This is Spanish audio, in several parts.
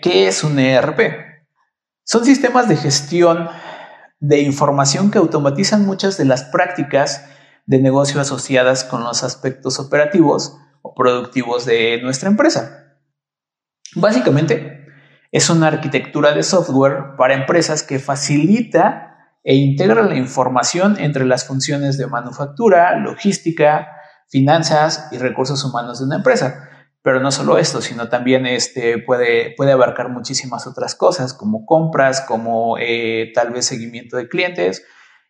¿qué es un ERP? Son sistemas de gestión de información que automatizan muchas de las prácticas de negocio asociadas con los aspectos operativos o productivos de nuestra empresa. Básicamente, es una arquitectura de software para empresas que facilita e integra la información entre las funciones de manufactura, logística, finanzas y recursos humanos de una empresa. Pero no solo esto, sino también este, puede, puede abarcar muchísimas otras cosas, como compras, como eh, tal vez seguimiento de clientes,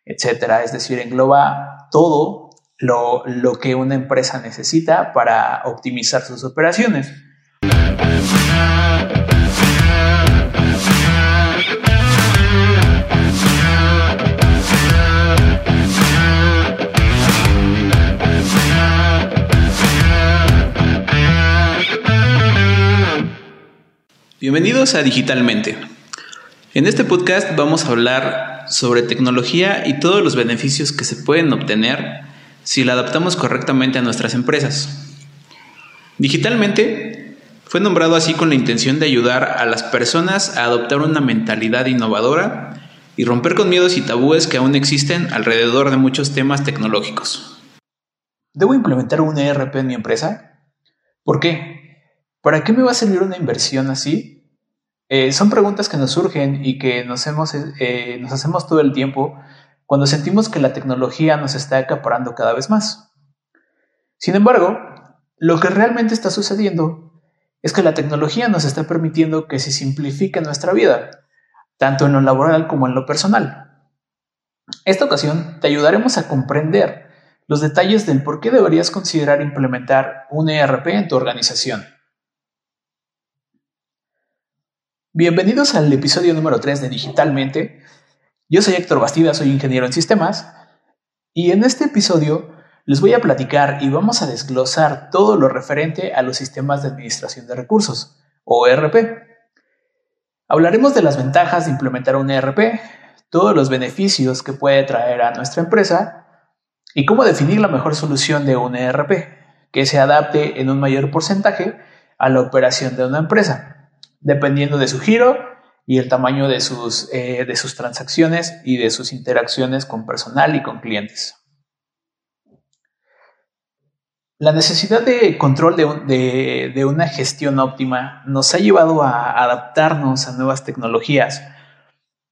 etcétera. Es decir, engloba todo lo, lo que una empresa necesita para optimizar sus operaciones. Bienvenidos a Digitalmente. En este podcast vamos a hablar sobre tecnología y todos los beneficios que se pueden obtener si la adaptamos correctamente a nuestras empresas. Digitalmente fue nombrado así con la intención de ayudar a las personas a adoptar una mentalidad innovadora y romper con miedos y tabúes que aún existen alrededor de muchos temas tecnológicos. ¿Debo implementar un ERP en mi empresa? ¿Por qué? ¿Para qué me va a servir una inversión así? Eh, son preguntas que nos surgen y que nos, eh, nos hacemos todo el tiempo cuando sentimos que la tecnología nos está acaparando cada vez más. Sin embargo, lo que realmente está sucediendo es que la tecnología nos está permitiendo que se simplifique nuestra vida, tanto en lo laboral como en lo personal. Esta ocasión te ayudaremos a comprender los detalles del por qué deberías considerar implementar un ERP en tu organización. Bienvenidos al episodio número 3 de Digitalmente. Yo soy Héctor Bastida, soy ingeniero en sistemas y en este episodio les voy a platicar y vamos a desglosar todo lo referente a los sistemas de administración de recursos o ERP. Hablaremos de las ventajas de implementar un ERP, todos los beneficios que puede traer a nuestra empresa y cómo definir la mejor solución de un ERP que se adapte en un mayor porcentaje a la operación de una empresa dependiendo de su giro y el tamaño de sus, eh, de sus transacciones y de sus interacciones con personal y con clientes. La necesidad de control de, una gestión óptima nos ha llevado a adaptarnos a nuevas tecnologías,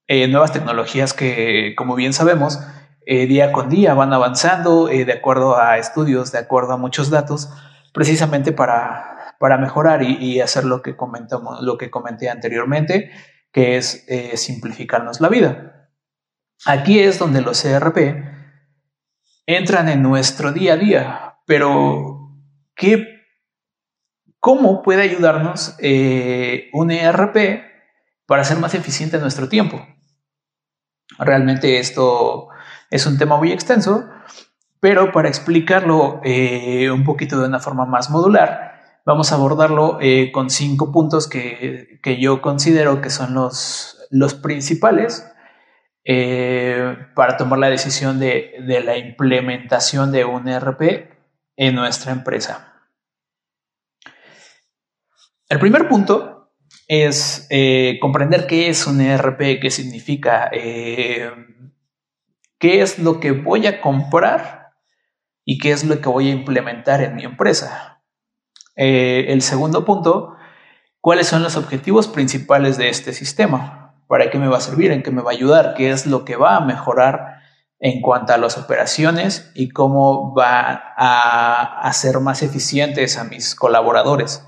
eh, nuevas tecnologías que, como bien sabemos, eh, día con día van avanzando de acuerdo a estudios, de acuerdo a muchos datos, precisamente para para mejorar y, hacer lo que, comentamos, lo que comenté anteriormente, que es eh, simplificarnos la vida. Aquí es donde los ERP entran en nuestro día a día, pero ¿qué, ¿cómo puede ayudarnos eh, un ERP para hacer más eficiente nuestro tiempo? Realmente esto es un tema muy extenso, pero para explicarlo eh, un poquito de una forma más modular, Vamos a abordarlo eh, con cinco puntos que, yo considero que son los, los principales eh, para tomar la decisión de, la implementación de un ERP en nuestra empresa. El primer punto es eh, comprender qué es un ERP, qué significa, qué es lo que voy a comprar y qué es lo que voy a implementar en mi empresa. Eh, el segundo punto, ¿cuáles son los objetivos principales de este sistema? ¿Para qué me va a servir? ¿En qué me va a ayudar? ¿Qué es lo que va a mejorar en cuanto a las operaciones y cómo va a hacer más eficientes a mis colaboradores?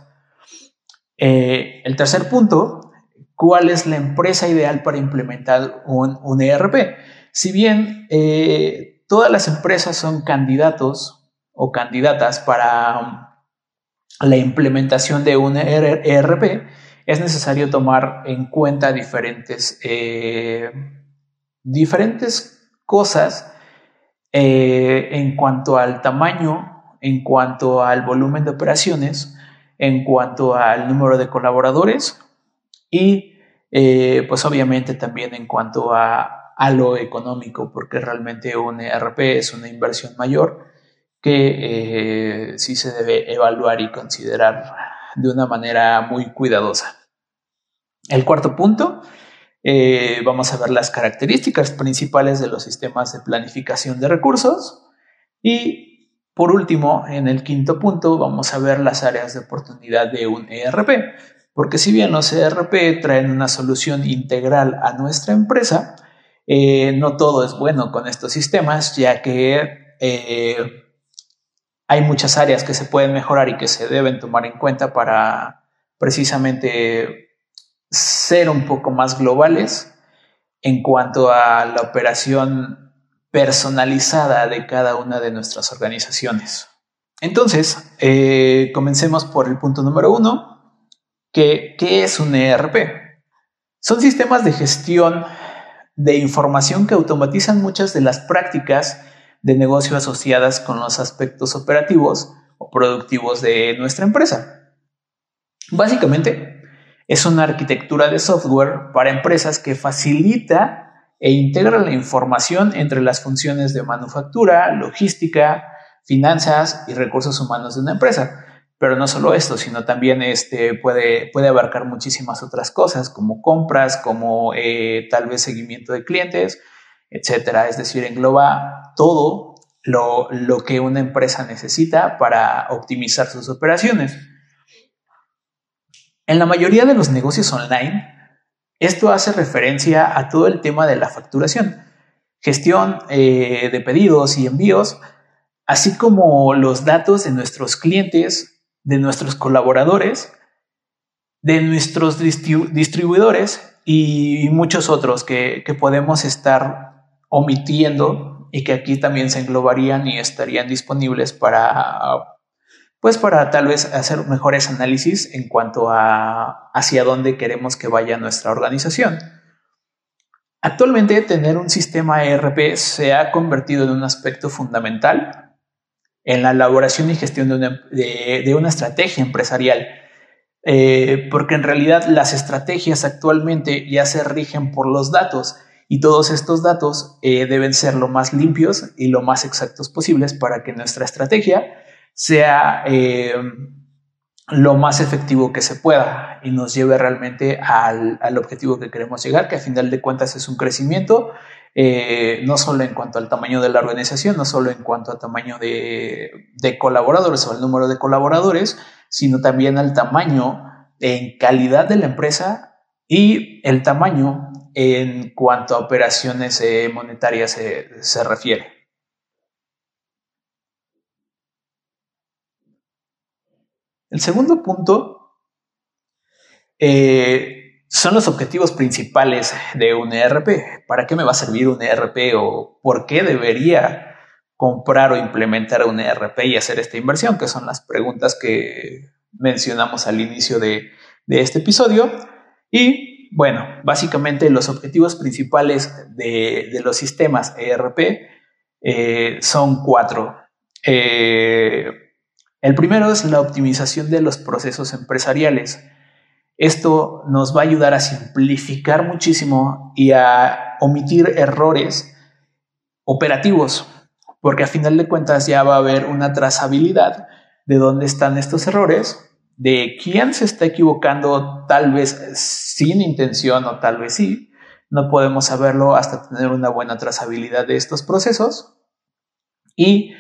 Eh, el tercer punto, ¿cuál es la empresa ideal para implementar un, ERP? Si bien eh, todas las empresas son candidatos o candidatas para la implementación de un ERP, es necesario tomar en cuenta diferentes, eh, diferentes cosas eh, en cuanto al tamaño, en cuanto al volumen de operaciones, en cuanto al número de colaboradores y eh, pues obviamente también en cuanto a, a lo económico, porque realmente un ERP es una inversión mayor que eh, sí se debe evaluar y considerar de una manera muy cuidadosa. El cuarto punto, eh, vamos a ver las características principales de los sistemas de planificación de recursos. Y por último, en el quinto punto, vamos a ver las áreas de oportunidad de un ERP. Porque si bien los ERP traen una solución integral a nuestra empresa, eh, no todo es bueno con estos sistemas, ya que hay muchas áreas que se pueden mejorar y que se deben tomar en cuenta para precisamente ser un poco más globales en cuanto a la operación personalizada de cada una de nuestras organizaciones. Entonces, eh, comencemos por el punto número uno, ¿qué es un ERP? Son sistemas de gestión de información que automatizan muchas de las prácticas de negocio asociadas con los aspectos operativos o productivos de nuestra empresa. Básicamente, es una arquitectura de software para empresas que facilita e integra la información entre las funciones de manufactura, logística, finanzas y recursos humanos de una empresa. Pero no solo esto, sino también este, puede, puede abarcar muchísimas otras cosas, como compras, como eh, tal vez seguimiento de clientes, etcétera. Es decir, engloba todo lo, lo que una empresa necesita para optimizar sus operaciones. En la mayoría de los negocios online, esto hace referencia a todo el tema de la facturación, gestión eh, de pedidos y envíos, así como los datos de nuestros clientes, de nuestros colaboradores, de nuestros distribuidores y muchos otros que podemos estar omitiendo y que aquí también se englobarían y estarían disponibles para pues para tal vez hacer mejores análisis en cuanto a hacia dónde queremos que vaya nuestra organización. Actualmente tener un sistema ERP se ha convertido en un aspecto fundamental en la elaboración y gestión de una, de, una estrategia empresarial, eh, porque en realidad las estrategias actualmente ya se rigen por los datos y todos estos datos eh, deben ser lo más limpios y lo más exactos posibles para que nuestra estrategia sea eh, lo más efectivo que se pueda y nos lleve realmente al, objetivo que queremos llegar, que a final de cuentas es un crecimiento, eh, no solo en cuanto al tamaño de la organización, no solo en cuanto al tamaño de, de colaboradores o el número de colaboradores, sino también al tamaño en calidad de la empresa y el tamaño en cuanto a operaciones eh, monetarias se, refiere. El segundo punto eh, son los objetivos principales de un ERP. ¿Para qué me va a servir un ERP o por qué debería comprar o implementar un ERP y hacer esta inversión? Que son las preguntas que mencionamos al inicio de, de este episodio. Y bueno, básicamente los objetivos principales de, los sistemas ERP eh, son cuatro. Eh, el primero es la optimización de los procesos empresariales. Esto nos va a ayudar a simplificar muchísimo y a omitir errores operativos, porque a final de cuentas ya va a haber una trazabilidad de dónde están estos errores de quién se está equivocando, tal vez sin intención o tal vez sí. No podemos saberlo hasta tener una buena trazabilidad de estos procesos. Y,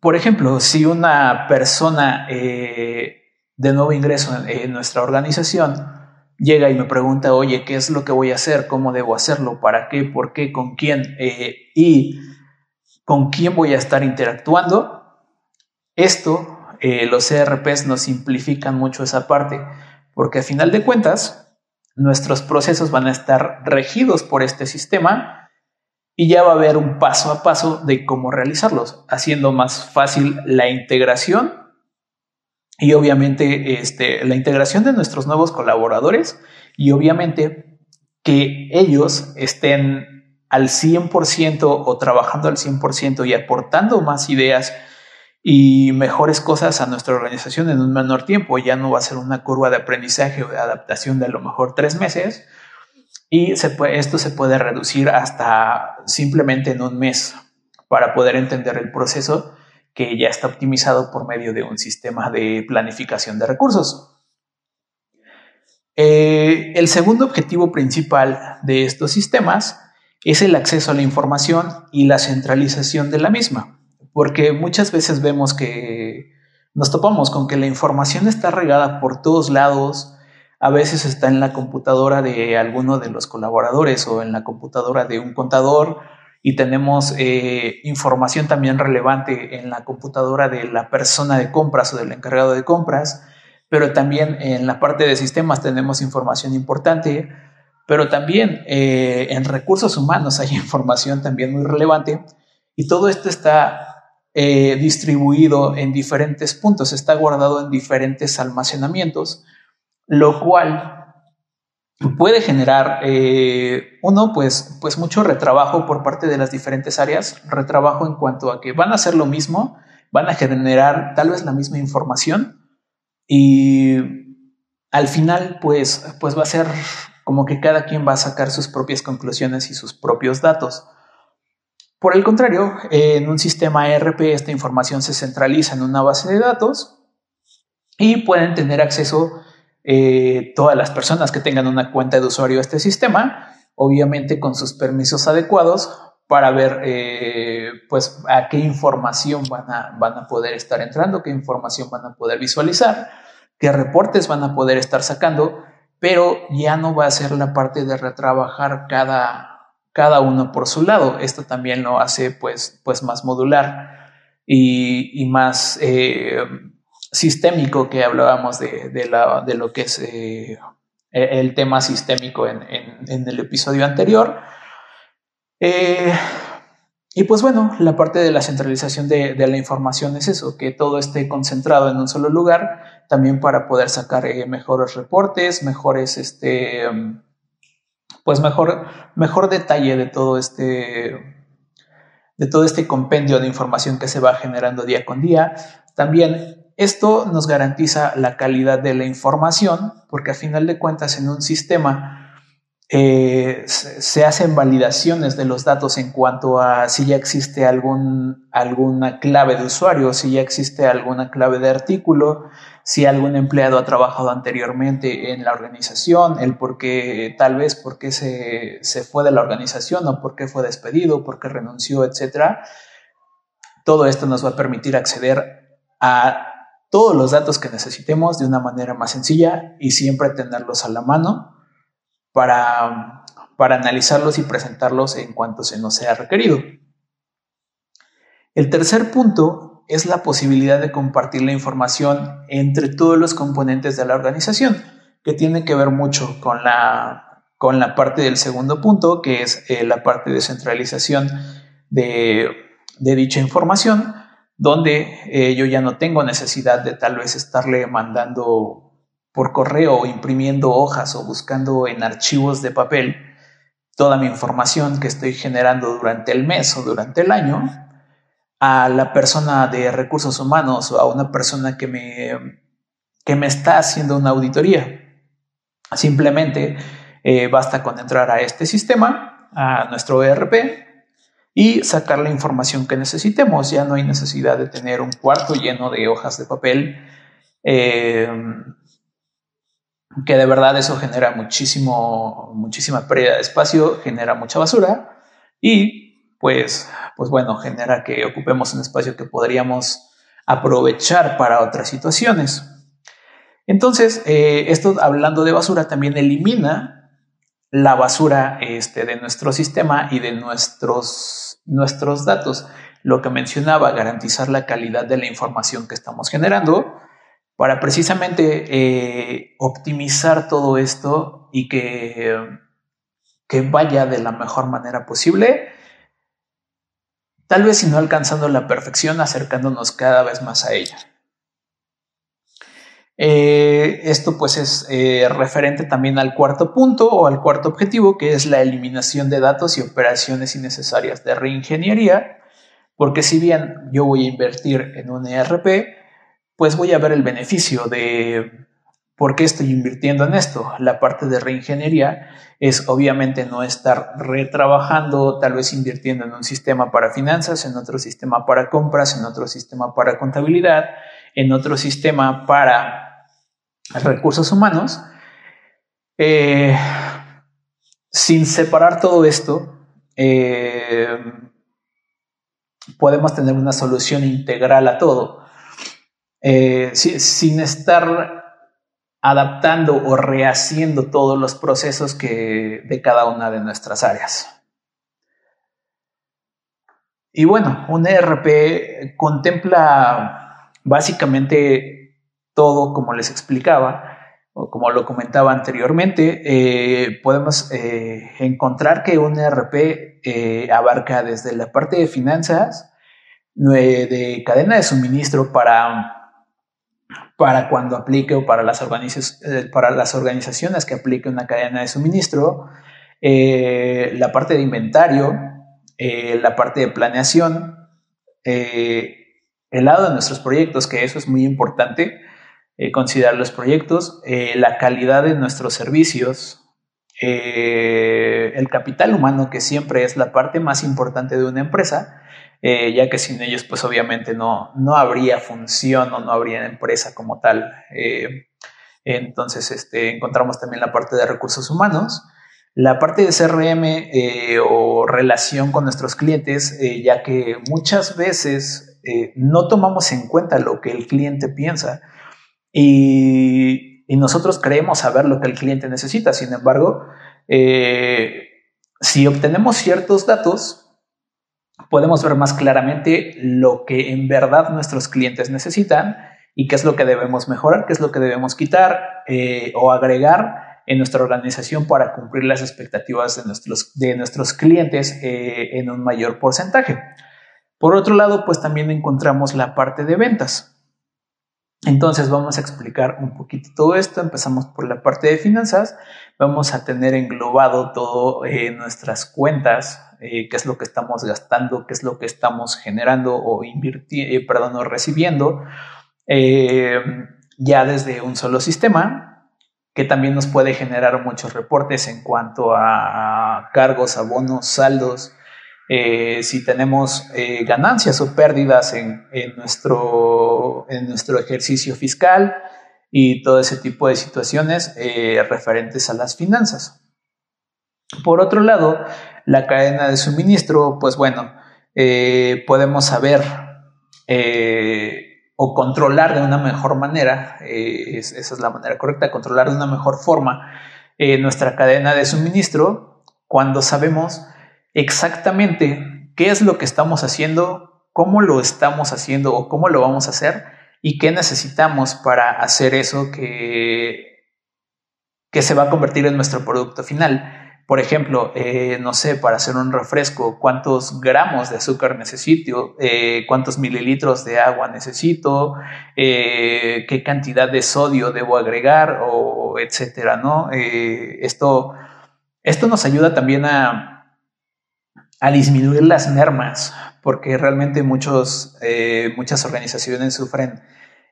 por ejemplo, si una persona eh, de nuevo ingreso en, nuestra organización llega y me pregunta, oye, ¿qué es lo que voy a hacer? ¿Cómo debo hacerlo? ¿Para qué? ¿Por qué? ¿Con quién? Eh, y con quién voy a estar interactuando. Esto eh, los ERPs nos simplifican mucho esa parte, porque a final de cuentas, nuestros procesos van a estar regidos por este sistema y ya va a haber un paso a paso de cómo realizarlos, haciendo más fácil la integración y obviamente este, la integración de nuestros nuevos colaboradores y obviamente que ellos estén al 100% o trabajando al 100% y aportando más ideas y mejores cosas a nuestra organización en un menor tiempo. Ya no va a ser una curva de aprendizaje o de adaptación de a lo mejor tres meses y se esto se puede reducir hasta simplemente en un mes para poder entender el proceso que ya está optimizado por medio de un sistema de planificación de recursos. Eh, el segundo objetivo principal de estos sistemas es el acceso a la información y la centralización de la misma, porque muchas veces vemos que nos topamos con que la información está regada por todos lados, a veces está en la computadora de alguno de los colaboradores o en la computadora de un contador y tenemos eh, información también relevante en la computadora de la persona de compras o del encargado de compras, pero también en la parte de sistemas tenemos información importante, pero también eh, en recursos humanos hay información también muy relevante y todo esto está eh, distribuido en diferentes puntos, está guardado en diferentes almacenamientos, lo cual puede generar, eh, uno, pues, pues mucho retrabajo por parte de las diferentes áreas, retrabajo en cuanto a que van a hacer lo mismo, van a generar tal vez la misma información y al final, pues, pues va a ser como que cada quien va a sacar sus propias conclusiones y sus propios datos. Por el contrario, en un sistema ERP esta información se centraliza en una base de datos y pueden tener acceso eh, todas las personas que tengan una cuenta de usuario a este sistema, obviamente con sus permisos adecuados para ver eh, pues a qué información van a, van a poder estar entrando, qué información van a poder visualizar, qué reportes van a poder estar sacando, pero ya no va a ser la parte de retrabajar cada, cada uno por su lado. Esto también lo hace pues, pues más modular y, más eh, sistémico que hablábamos de, de, lo que es eh, e, el tema sistémico en, el episodio anterior. Eh, y pues bueno, la parte de la centralización de, la información es eso, que todo esté concentrado en un solo lugar, también para poder sacar mejores reportes, mejores este, pues mejor, mejor detalle de todo este de todo este compendio de información que se va generando día con día. También esto nos garantiza la calidad de la información, porque a final de cuentas en un sistema eh, se hacen validaciones de los datos en cuanto a si ya existe algún, alguna clave de usuario, si ya existe alguna clave de artículo, si algún empleado ha trabajado anteriormente en la organización, el por qué, tal vez por qué se, se fue de la organización o por qué fue despedido, por qué renunció, etc. Todo esto nos va a permitir acceder a todos los datos que necesitemos de una manera más sencilla y siempre tenerlos a la mano para, para analizarlos y presentarlos en cuanto se nos sea requerido. El tercer punto es la posibilidad de compartir la información entre todos los componentes de la organización, que tiene que ver mucho con la, con la parte del segundo punto, que es eh, la parte de centralización de, dicha información, donde eh, yo ya no tengo necesidad de tal vez estarle mandando por correo o imprimiendo hojas o buscando en archivos de papel toda mi información que estoy generando durante el mes o durante el año a la persona de recursos humanos o a una persona que me, que me está haciendo una auditoría. Simplemente eh, basta con entrar a este sistema, a nuestro ERP, y sacar la información que necesitemos. Ya no hay necesidad de tener un cuarto lleno de hojas de papel eh, que de verdad eso genera muchísimo, muchísima pérdida de espacio, genera mucha basura y pues, pues bueno, genera que ocupemos un espacio que podríamos aprovechar para otras situaciones. Entonces, eh, esto hablando de basura también elimina la basura este, de nuestro sistema y de nuestros, nuestros datos. Lo que mencionaba, garantizar la calidad de la información que estamos generando para precisamente eh, optimizar todo esto y que, que vaya de la mejor manera posible. Tal vez si no alcanzando la perfección, acercándonos cada vez más a ella. Eh, esto pues es eh, referente también al cuarto punto o al cuarto objetivo, que es la eliminación de datos y operaciones innecesarias de reingeniería, porque si bien yo voy a invertir en un ERP, pues voy a ver el beneficio de por qué estoy invirtiendo en esto. La parte de reingeniería es obviamente no estar retrabajando, tal vez invirtiendo en un sistema para finanzas, en otro sistema para compras, en otro sistema para contabilidad, en otro sistema para recursos humanos. Eh, sin separar todo esto, eh, podemos tener una solución integral a todo, eh, sin estar adaptando o rehaciendo todos los procesos que, de cada una de nuestras áreas. Y bueno, un ERP contempla básicamente todo, como les explicaba, o como lo comentaba anteriormente, eh, podemos eh, encontrar que un ERP eh, abarca desde la parte de finanzas, de cadena de suministro para, para cuando aplique o para las, para las organizaciones que aplique una cadena de suministro, la parte de inventario, la parte de planeación, el lado de nuestros proyectos, que eso es muy importante, eh, considerar los proyectos, eh, la calidad de nuestros servicios, eh, el capital humano, que siempre es la parte más importante de una empresa, ya que sin ellos, pues obviamente no, no habría función o no habría empresa como tal. entonces, este, encontramos también la parte de recursos humanos, la parte de CRM o relación con nuestros clientes, ya que muchas veces no tomamos en cuenta lo que el cliente piensa y, nosotros creemos saber lo que el cliente necesita. Sin embargo, eh, si obtenemos ciertos datos, podemos ver más claramente lo que en verdad nuestros clientes necesitan y qué es lo que debemos mejorar, qué es lo que debemos quitar eh, o agregar en nuestra organización para cumplir las expectativas de nuestros, de nuestros clientes eh, en un mayor porcentaje. Por otro lado, pues también encontramos la parte de ventas. Entonces vamos a explicar un poquito todo esto. Empezamos por la parte de finanzas. Vamos a tener englobado todo eh, nuestras cuentas, eh, qué es lo que estamos gastando, qué es lo que estamos generando o invirtiendo, eh, perdón, o recibiendo, ya desde un solo sistema, que también nos puede generar muchos reportes en cuanto a cargos, abonos, saldos, eh, si tenemos eh, ganancias o pérdidas en, nuestro, en nuestro ejercicio fiscal y todo ese tipo de situaciones eh, referentes a las finanzas. Por otro lado, la cadena de suministro, pues bueno, podemos saber o controlar de una mejor manera, esa es la manera correcta, controlar de una mejor forma nuestra cadena de suministro cuando sabemos exactamente qué es lo que estamos haciendo, cómo lo estamos haciendo o cómo lo vamos a hacer y qué necesitamos para hacer eso que, que se va a convertir en nuestro producto final. Por ejemplo, eh, no sé, para hacer un refresco, cuántos gramos de azúcar necesito, eh, cuántos mililitros de agua necesito, eh, qué cantidad de sodio debo agregar, o etcétera, ¿no? esto, esto nos ayuda también a, a disminuir las mermas, porque realmente muchos, eh, muchas organizaciones sufren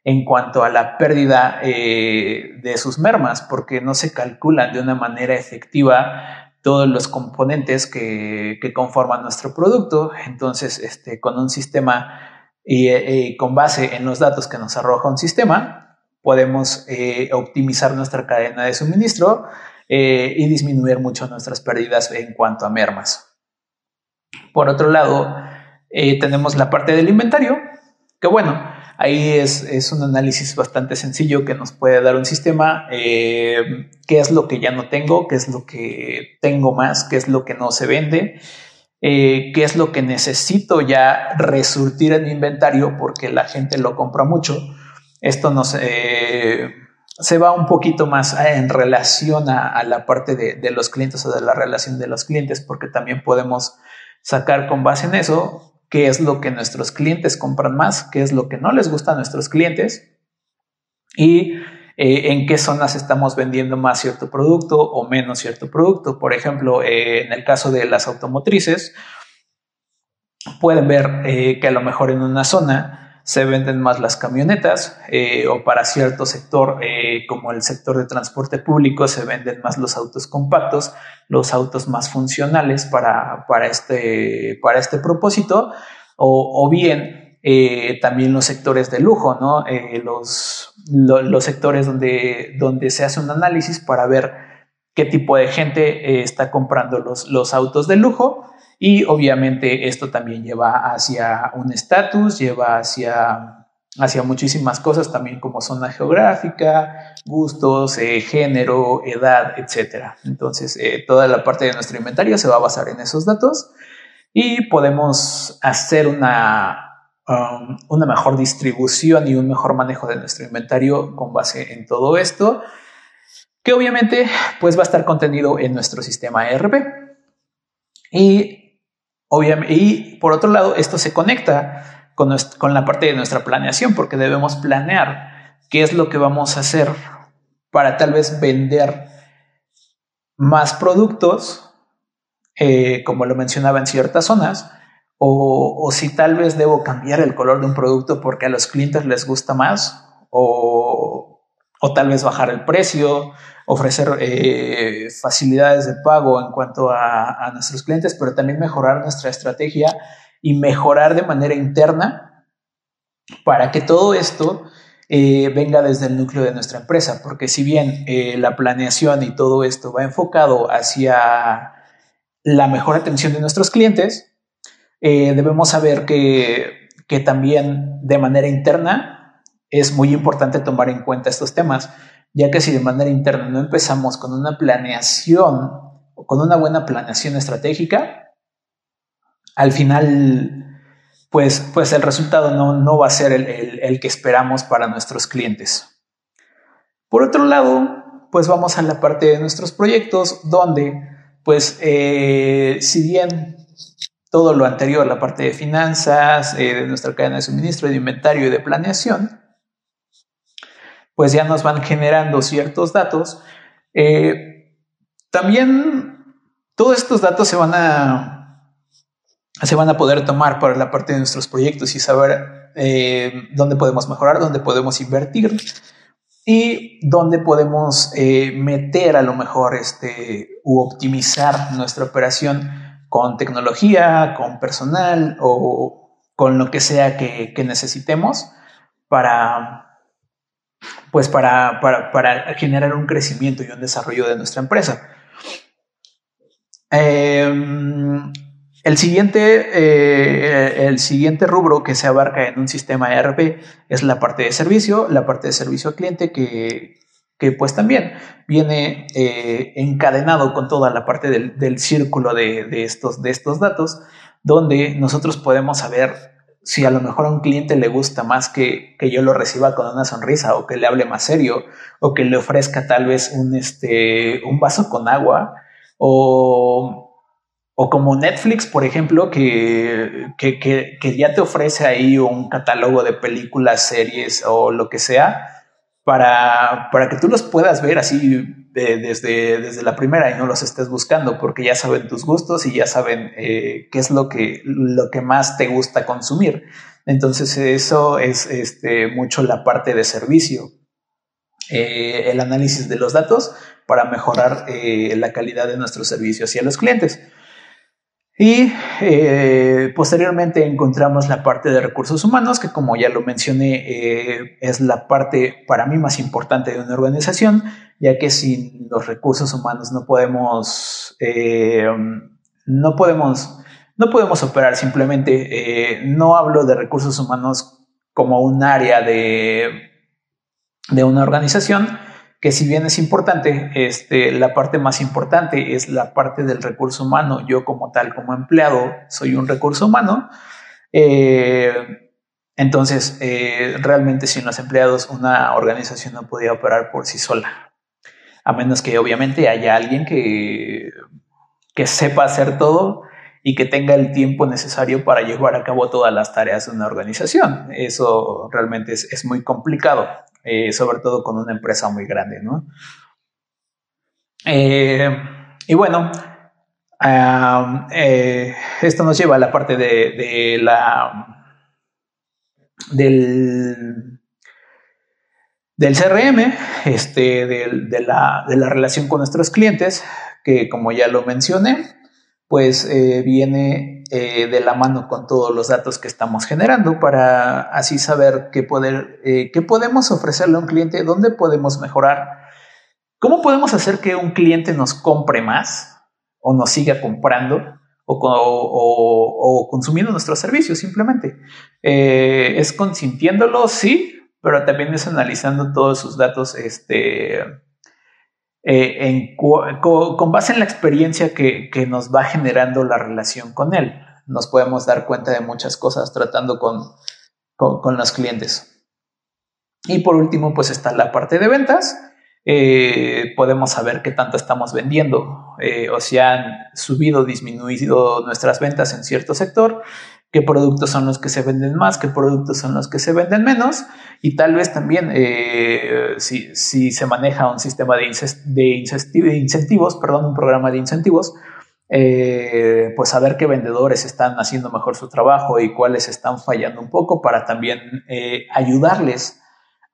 en cuanto a la pérdida eh, de sus mermas, porque no se calculan de una manera efectiva todos los componentes que, conforman nuestro producto. Entonces, este, con un sistema y eh, con base en los datos que nos arroja un sistema, podemos optimizar nuestra cadena de suministro y disminuir mucho nuestras pérdidas en cuanto a mermas. Por otro lado, eh, tenemos la parte del inventario, que bueno, ahí es, un análisis bastante sencillo que nos puede dar un sistema, eh, qué es lo que ya no tengo, qué es lo que tengo más, qué es lo que no se vende, eh, qué es lo que necesito ya resurtir en mi inventario porque la gente lo compra mucho. Esto nos se va un poquito más en relación a, la parte de, de, los clientes o de la relación de los clientes, porque también podemos sacar con base en eso qué es lo que nuestros clientes compran más, qué es lo que no les gusta a nuestros clientes y eh, en qué zonas estamos vendiendo más cierto producto o menos cierto producto. Por ejemplo, eh, en el caso de las automotrices, pueden ver eh, que a lo mejor en una zona se venden más las camionetas eh, o para cierto sector eh, como el sector de transporte público se venden más los autos compactos, los autos más funcionales para, para, este, para este propósito o, bien eh, también los sectores de lujo, ¿no? los, los sectores donde, donde se hace un análisis para ver qué tipo de gente está comprando los, los autos de lujo y obviamente esto también lleva hacia un estatus, lleva hacia, hacia muchísimas cosas también como zona geográfica, gustos, eh, género, edad, etc. Entonces, eh, toda la parte de nuestro inventario se va a basar en esos datos y podemos hacer una, um, una mejor distribución y un mejor manejo de nuestro inventario con base en todo esto, que obviamente pues va a estar contenido en nuestro sistema ERP. Y Obviamente, y por otro lado, esto se conecta con, la parte de nuestra planeación, porque debemos planear qué es lo que vamos a hacer para tal vez vender más productos, eh, como lo mencionaba en ciertas zonas, o, o, si tal vez debo cambiar el color de un producto porque a los clientes les gusta más, o, o tal vez bajar el precio, ofrecer eh, facilidades de pago en cuanto a, nuestros clientes, pero también mejorar nuestra estrategia y mejorar de manera interna para que todo esto eh, venga desde el núcleo de nuestra empresa, porque si bien eh, la planeación y todo esto va enfocado hacia la mejor atención de nuestros clientes, debemos saber que, que también de manera interna es muy importante tomar en cuenta estos temas ya que si de manera interna no empezamos con una planeación o con una buena planeación estratégica, al final, pues, pues el resultado no, va a ser el, que esperamos para nuestros clientes. Por otro lado, pues vamos a la parte de nuestros proyectos, donde, pues, eh, si bien todo lo anterior, la parte de finanzas, eh, de nuestra cadena de suministro, de inventario y de planeación, pues ya nos van generando ciertos datos. Eh, también todos estos datos se van a, se van a poder tomar para la parte de nuestros proyectos y saber eh, dónde podemos mejorar, dónde podemos invertir y dónde podemos eh, meter a lo mejor este, u optimizar nuestra operación con tecnología, con personal o con lo que sea que necesitemos para, pues para, generar un crecimiento y un desarrollo de nuestra empresa. Em, el, siguiente, eh, el siguiente rubro que se abarca en un sistema ERP es la parte de servicio, la parte de servicio al cliente que, pues también viene eh, encadenado con toda la parte del, círculo de, estos, de estos datos, donde nosotros podemos saber si a lo mejor a un cliente le gusta más que, yo lo reciba con una sonrisa o que le hable más serio o que le ofrezca tal vez un, este, un vaso con agua o, o como Netflix, por ejemplo, que, que, que, ya te ofrece ahí un catálogo de películas, series o lo que sea para, para que tú los puedas ver así desde, desde la primera y no los estés buscando porque ya saben tus gustos y ya saben eh, qué es lo que, lo que más te gusta consumir. Entonces eso es este, mucho la parte de servicio, eh, el análisis de los datos para mejorar eh, la calidad de nuestro servicio hacia los clientes. Y eh, posteriormente encontramos la parte de recursos humanos, que como ya lo mencioné, eh, es la parte para mí más importante de una organización, ya que sin los recursos humanos no podemos, eh, no podemos, no podemos operar simplemente. no hablo de recursos humanos como un área de, de una organización, que si bien es importante, este, la parte más importante es la parte del recurso humano. Yo como tal, como empleado, soy un recurso humano. Eh, entonces, eh, realmente sin los empleados una organización no podía operar por sí sola. A menos que obviamente haya alguien que, que sepa hacer todo y que tenga el tiempo necesario para llevar a cabo todas las tareas de una organización. Eso realmente es, es muy complicado. Eh, sobre todo con una empresa muy grande, ¿no? Eh, y bueno, eh, esto nos lleva a la parte de, la del, del CRM, este, de, la, de, la, relación con nuestros clientes, que como ya lo mencioné, pues viene eh, de la mano con todos los datos que estamos generando para así saber qué, poder, eh, qué podemos ofrecerle a un cliente, dónde podemos mejorar ¿Cómo podemos hacer que un cliente nos compre más o nos siga comprando o, consumiendo nuestros servicios simplemente? Eh, ¿Es consintiéndolo? Sí, pero también es analizando todos sus datos este, eh, con, base en la experiencia que, nos va generando la relación con él. Nos podemos dar cuenta de muchas cosas tratando con, los clientes. Y por último, pues está la parte de ventas. Eh, podemos saber qué tanto estamos vendiendo eh, o si han subido o disminuido nuestras ventas en cierto sector, qué productos son los que se venden más, qué productos son los que se venden menos. Y tal vez también eh, si, se maneja un sistema de, de, incentivos, perdón, un programa de incentivos, pues saber qué vendedores están haciendo mejor su trabajo y cuáles están fallando un poco para también ayudarles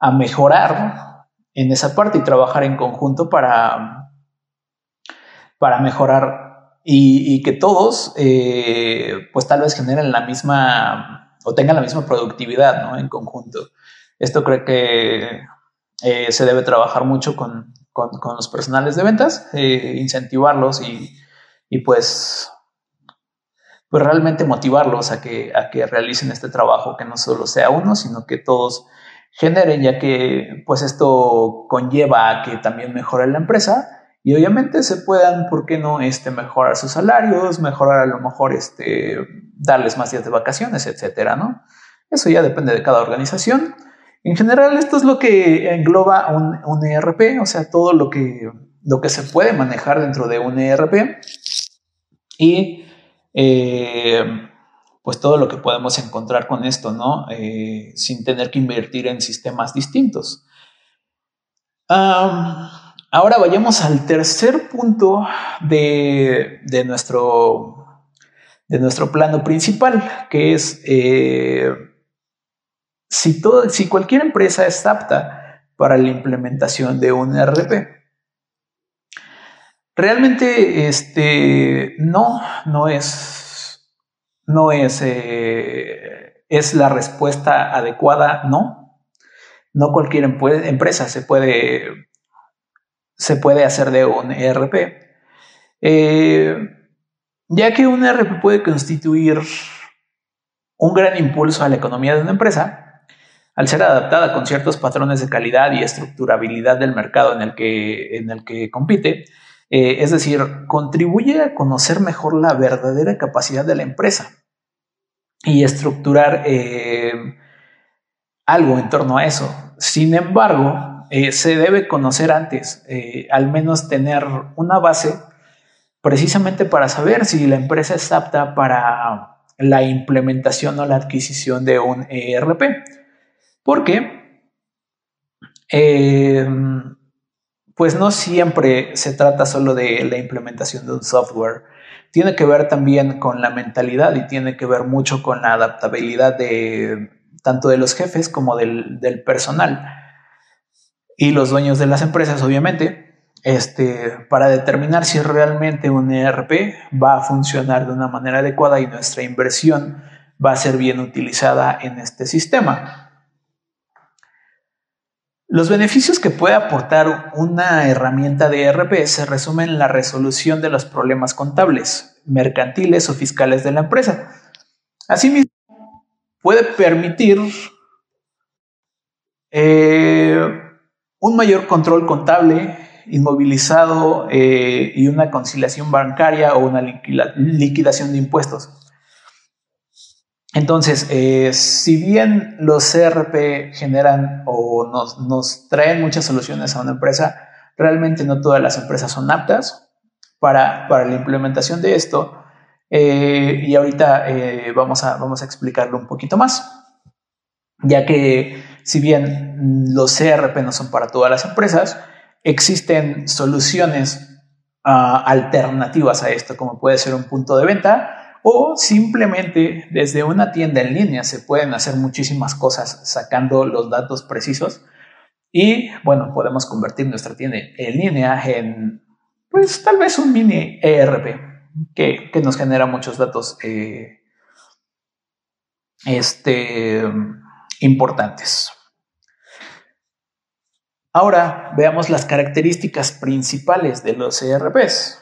a mejorar en esa parte y trabajar en conjunto para, para mejorar y, que todos eh, pues tal vez generen la misma o tengan la misma productividad ¿no? en conjunto. Esto creo que eh, se debe trabajar mucho con, los personales de ventas, eh, incentivarlos y, y, pues, pues realmente motivarlos a que, a que realicen este trabajo, que no solo sea uno, sino que todos generen, ya que pues esto conlleva a que también mejore la empresa y obviamente se puedan, ¿por qué no?, este, mejorar sus salarios, mejorar a lo mejor, este, darles más días de vacaciones, etcétera, ¿no? Eso ya depende de cada organización. En general, esto es lo que engloba un, un ERP, o sea, todo lo que, lo que se puede manejar dentro de un ERP. Y eh, pues todo lo que podemos encontrar con esto, ¿no? Eh, sin tener que invertir en sistemas distintos. Ahora vayamos al tercer punto de, nuestro, de nuestro plano principal, que es eh, si, todo, si cualquier empresa es apta para la implementación de un ERP. Realmente, este, no, no es no es, eh, es la respuesta adecuada, no. No cualquier empresa se puede, se puede hacer de un ERP. Eh, ya que un ERP puede constituir un gran impulso a la economía de una empresa, al ser adaptada con ciertos patrones de calidad y estructurabilidad del mercado en el que, en el que compite, eh, es decir, contribuye a conocer mejor la verdadera capacidad de la empresa y estructurar eh, algo en torno a eso. Sin embargo, eh, se debe conocer antes, al menos tener una base precisamente para saber si la empresa es apta para la implementación o la adquisición de un ERP. Porque pues no siempre se trata solo de la implementación de un software. Tiene que ver también con la mentalidad y tiene que ver mucho con la adaptabilidad de tanto de los jefes como del, personal y los dueños de las empresas, obviamente, este, para determinar si realmente un ERP va a funcionar de una manera adecuada y nuestra inversión va a ser bien utilizada en este sistema. Los beneficios que puede aportar una herramienta de ERP se resumen en la resolución de los problemas contables, mercantiles o fiscales de la empresa. Asimismo, puede permitir eh, un mayor control contable inmovilizado eh, y una conciliación bancaria o una liquidación de impuestos. Entonces, eh, si bien los CRP generan o nos, traen muchas soluciones a una empresa, realmente no todas las empresas son aptas para, la implementación de esto. Eh, y ahorita vamos, a, vamos a explicarlo un poquito más, ya que si bien los CRP no son para todas las empresas, existen soluciones ah, alternativas a esto, como puede ser un punto de venta o simplemente desde una tienda en línea se pueden hacer muchísimas cosas sacando los datos precisos. Y bueno, podemos convertir nuestra tienda en línea en pues tal vez un mini ERP que, nos genera muchos datos eh, este, importantes. Ahora veamos las características principales de los ERPs.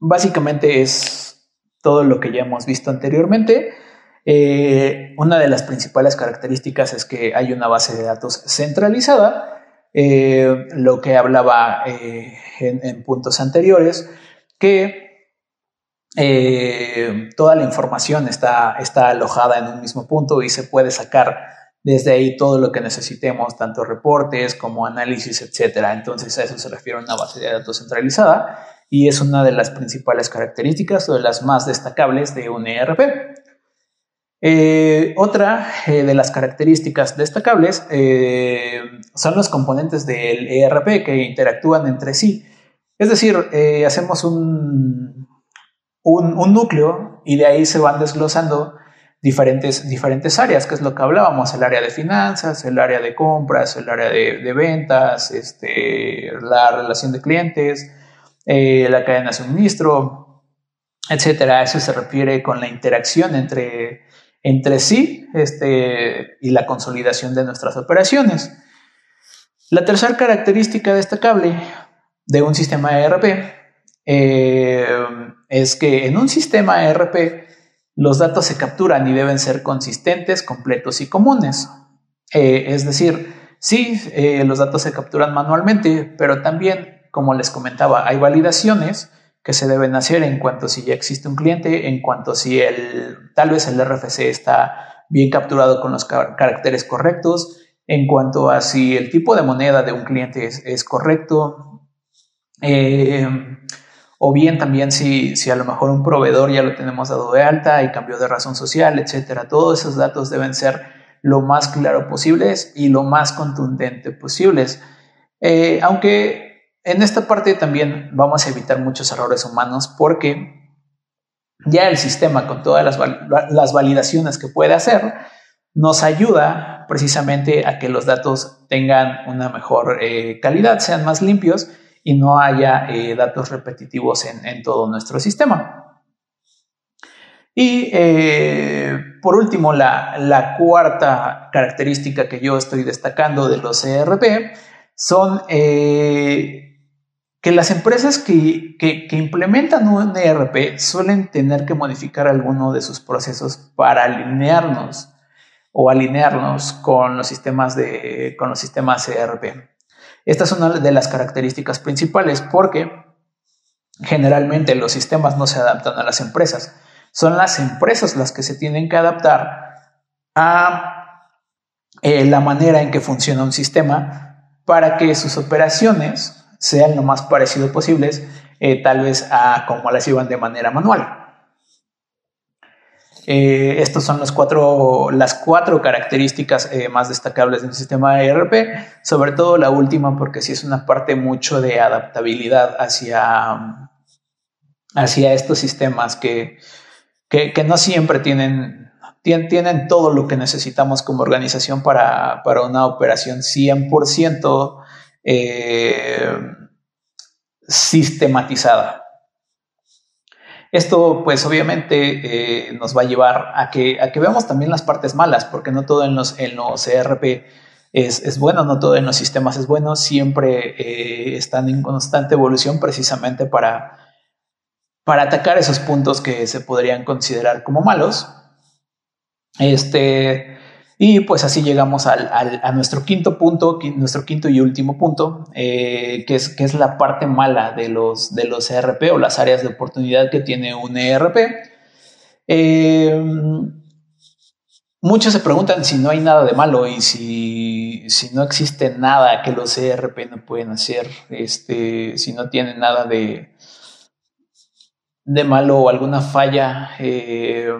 Básicamente es todo lo que ya hemos visto anteriormente. Eh, una de las principales características es que hay una base de datos centralizada, eh, lo que hablaba eh, en, puntos anteriores, que toda la información está, está alojada en un mismo punto y se puede sacar desde ahí todo lo que necesitemos, tanto reportes como análisis, etcétera. Entonces a eso se refiere una base de datos centralizada y es una de las principales características o de las más destacables de un ERP. Eh, otra eh, de las características destacables eh, son los componentes del ERP que interactúan entre sí. Es decir, hacemos un, un núcleo y de ahí se van desglosando diferentes, diferentes áreas, que es lo que hablábamos, el área de finanzas, el área de compras, el área de, ventas, este, la relación de clientes, eh, la cadena de suministro, etcétera. Eso se refiere con la interacción entre, entre sí este, y la consolidación de nuestras operaciones. La tercera característica destacable de un sistema ERP eh, es que en un sistema ERP los datos se capturan y deben ser consistentes, completos y comunes. Eh, es decir, sí, eh, los datos se capturan manualmente, pero también, como les comentaba, hay validaciones que se deben hacer en cuanto si ya existe un cliente, en cuanto si el, tal vez el RFC está bien capturado con los caracteres correctos, en cuanto a si el tipo de moneda de un cliente es, correcto. Eh, o bien también si, si a lo mejor un proveedor ya lo tenemos dado de alta y cambió de razón social, etcétera. Todos esos datos deben ser lo más claro posibles y lo más contundente posibles. Eh, aunque en esta parte también vamos a evitar muchos errores humanos porque ya el sistema con todas las, las validaciones que puede hacer nos ayuda precisamente a que los datos tengan una mejor eh, calidad, sean más limpios y no haya eh, datos repetitivos en, todo nuestro sistema. Y eh, por último, la, cuarta característica que yo estoy destacando de los ERP son eh, que las empresas que, que, implementan un ERP suelen tener que modificar alguno de sus procesos para alinearnos o alinearnos con los sistemas de con los sistemas ERP. Esta es una de las características principales porque generalmente los sistemas no se adaptan a las empresas. Son las empresas las que se tienen que adaptar a eh, la manera en que funciona un sistema para que sus operaciones sean lo más parecido posibles, eh, tal vez a como las llevan de manera manual. Eh, estos son los cuatro, las cuatro características eh, más destacables del sistema ERP, sobre todo la última porque sí es una parte mucho de adaptabilidad hacia, hacia estos sistemas que, que, no siempre tienen, tienen, todo lo que necesitamos como organización para, para una operación 100% eh, sistematizada. Esto, pues obviamente, eh, nos va a llevar a que, a que veamos también las partes malas, porque no todo en los, en los ERP es, bueno, no todo en los sistemas es bueno, siempre eh, están en constante evolución precisamente para, para atacar esos puntos que se podrían considerar como malos. Este, y pues así llegamos al, a nuestro quinto punto, nuestro quinto y último punto, eh, que, es, que es la parte mala de los, de los ERP o las áreas de oportunidad que tiene un ERP. Eh, muchos se preguntan si no hay nada de malo y si, si, no existe nada que los ERP no pueden hacer, este, si no tienen nada de, de malo o alguna falla. Eh,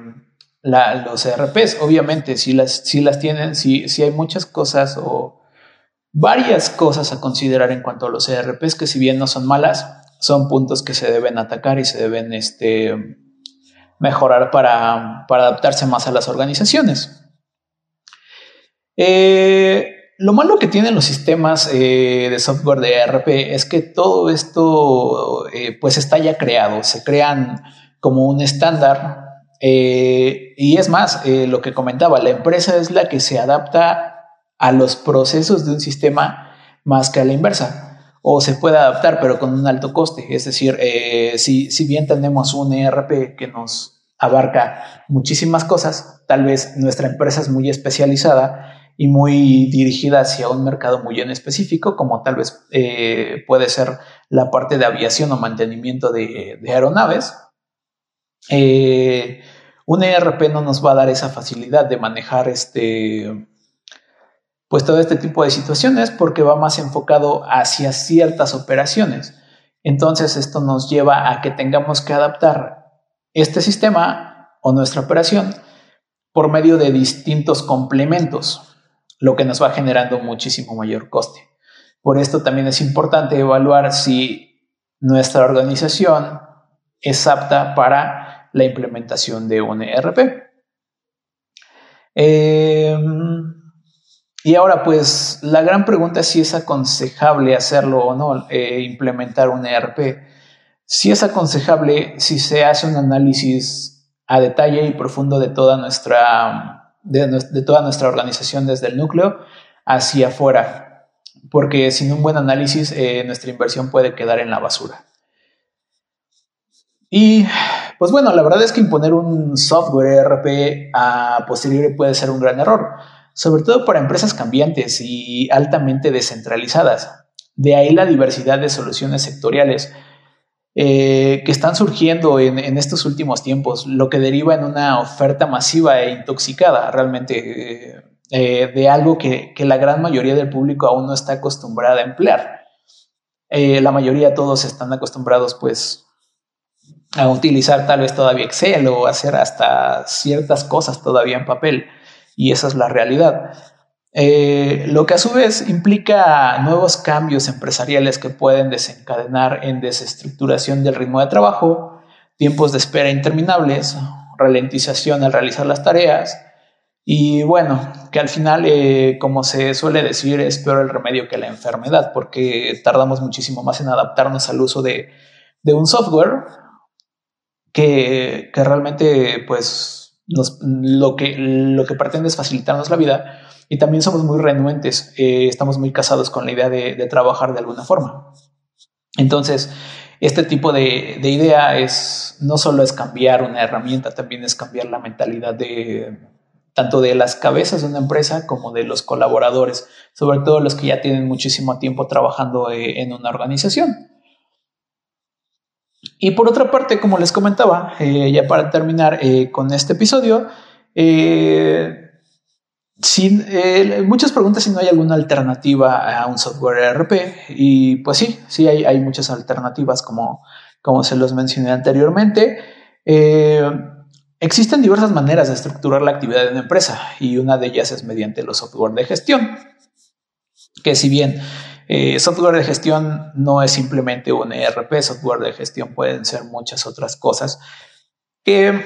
los ERPs. Obviamente, si las, si las tienen, si, si hay muchas cosas o varias cosas a considerar en cuanto a los ERPs, que si bien no son malas, son puntos que se deben atacar y se deben este, mejorar para, adaptarse más a las organizaciones. Eh, lo malo que tienen los sistemas eh, de software de ERP es que todo esto eh, pues está ya creado, se crean como un estándar eh, y es más, eh, lo que comentaba, la empresa es la que se adapta a los procesos de un sistema más que a la inversa. O se puede adaptar, pero con un alto coste. Es decir, eh, si, si bien tenemos un ERP que nos abarca muchísimas cosas, tal vez nuestra empresa es muy especializada y muy dirigida hacia un mercado muy en específico, como tal vez puede ser la parte de aviación o mantenimiento de, aeronaves. Un ERP no nos va a dar esa facilidad de manejar este, pues todo este tipo de situaciones porque va más enfocado hacia ciertas operaciones. Entonces esto nos lleva a que tengamos que adaptar este sistema o nuestra operación por medio de distintos complementos lo que nos va generando muchísimo mayor coste. Por esto también es importante evaluar si nuestra organización es apta para la implementación de un ERP. Em, y ahora, pues, la gran pregunta es si es aconsejable hacerlo o no, eh, implementar un ERP. Si es aconsejable si se hace un análisis a detalle y profundo de toda nuestra de, toda nuestra organización desde el núcleo hacia afuera, porque sin un buen análisis eh, nuestra inversión puede quedar en la basura. Y pues bueno, la verdad es que imponer un software ERP a posteriori puede ser un gran error, sobre todo para empresas cambiantes y altamente descentralizadas. De ahí la diversidad de soluciones sectoriales eh, que están surgiendo en, estos últimos tiempos, lo que deriva en una oferta masiva e intoxicada realmente eh, eh, de algo que, la gran mayoría del público aún no está acostumbrada a emplear. la mayoría todos están acostumbrados pues a utilizar tal vez todavía Excel o hacer hasta ciertas cosas todavía en papel y esa es la realidad. Eh, lo que a su vez implica nuevos cambios empresariales que pueden desencadenar en desestructuración del ritmo de trabajo, tiempos de espera interminables, ralentización al realizar las tareas y bueno, que al final, eh, como se suele decir, es peor el remedio que la enfermedad porque tardamos muchísimo más en adaptarnos al uso de, un software que, realmente pues lo, que, lo que pretende es facilitarnos la vida y también somos muy renuentes, eh, estamos muy casados con la idea de, trabajar de alguna forma. Entonces, este tipo de, idea es no solo es cambiar una herramienta, también es cambiar la mentalidad de tanto de las cabezas de una empresa como de los colaboradores, sobre todo los que ya tienen muchísimo tiempo trabajando eh, en una organización. Y por otra parte, como les comentaba, eh, ya para terminar con este episodio, eh, muchas preguntas si no hay alguna alternativa a un software ERP y pues sí, sí hay, hay muchas alternativas como, como se los mencioné anteriormente. Eh, existen diversas maneras de estructurar la actividad de una empresa y una de ellas es mediante los software de gestión, que si bien eh, software de gestión no es simplemente un ERP, software de gestión pueden ser muchas otras cosas que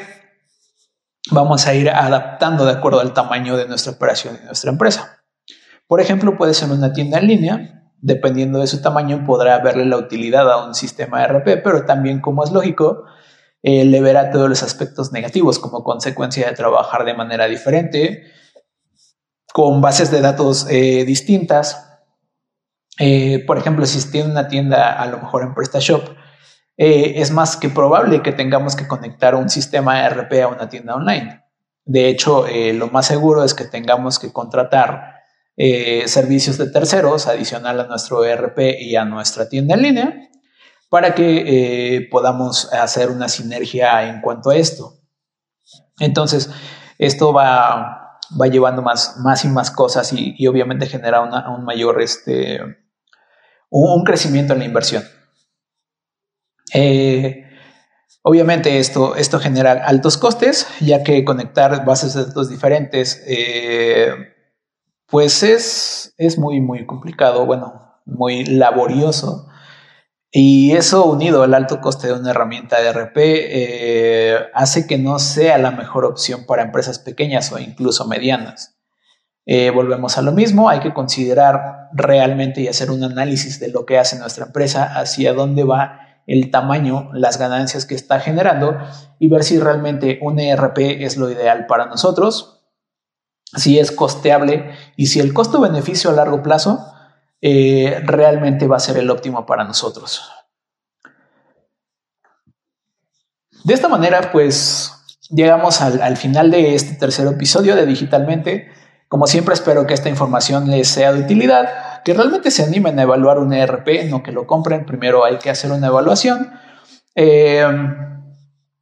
vamos a ir adaptando de acuerdo al tamaño de nuestra operación y nuestra empresa. Por ejemplo, puede ser una tienda en línea, dependiendo de su tamaño podrá verle la utilidad a un sistema RP, pero también, como es lógico, eh, le verá todos los aspectos negativos como consecuencia de trabajar de manera diferente, con bases de datos eh, distintas. Eh, por ejemplo, si tiene una tienda a lo mejor en PrestaShop, eh, es más que probable que tengamos que conectar un sistema ERP a una tienda online. De hecho, eh, lo más seguro es que tengamos que contratar servicios de terceros adicional a nuestro ERP y a nuestra tienda en línea para que podamos hacer una sinergia en cuanto a esto. Entonces, esto va, va llevando más, más y más cosas y, obviamente genera un mayor, este, un crecimiento en la inversión. Eh, obviamente esto, esto genera altos costes, ya que conectar bases de datos diferentes, eh, pues es, es muy, muy complicado, bueno, muy laborioso. Y eso unido al alto coste de una herramienta de RP eh, hace que no sea la mejor opción para empresas pequeñas o incluso medianas. volvemos a lo mismo, hay que considerar realmente y hacer un análisis de lo que hace nuestra empresa, hacia dónde va el tamaño, las ganancias que está generando y ver si realmente un ERP es lo ideal para nosotros, si es costeable y si el costo-beneficio a largo plazo eh, realmente va a ser el óptimo para nosotros. De esta manera, pues llegamos al, final de este tercer episodio de Digitalmente. Como siempre, espero que esta información les sea de utilidad, que realmente se animen a evaluar un ERP, no que lo compren. Primero hay que hacer una evaluación. Eh,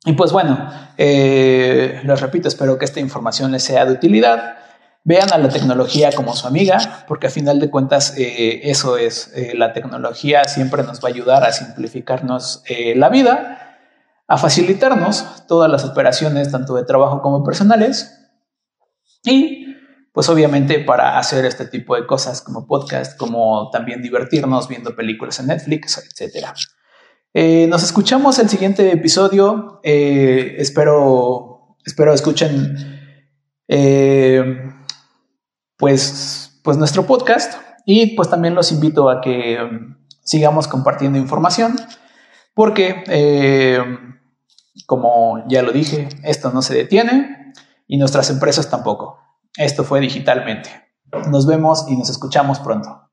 y pues bueno, eh, les repito, espero que esta información les sea de utilidad. Vean a la tecnología como su amiga, porque a final de cuentas eh, eso es, la tecnología siempre nos va a ayudar a simplificarnos la vida a facilitarnos todas las operaciones, tanto de trabajo como personales. Y pues obviamente para hacer este tipo de cosas como podcast, como también divertirnos viendo películas en Netflix, etc. Eh, nos escuchamos el siguiente episodio. Eh, espero, espero escuchen eh, pues, pues nuestro podcast y pues también los invito a que sigamos compartiendo información porque como ya lo dije, esto no se detiene y nuestras empresas tampoco. Esto fue digitalmente. Nos vemos y nos escuchamos pronto.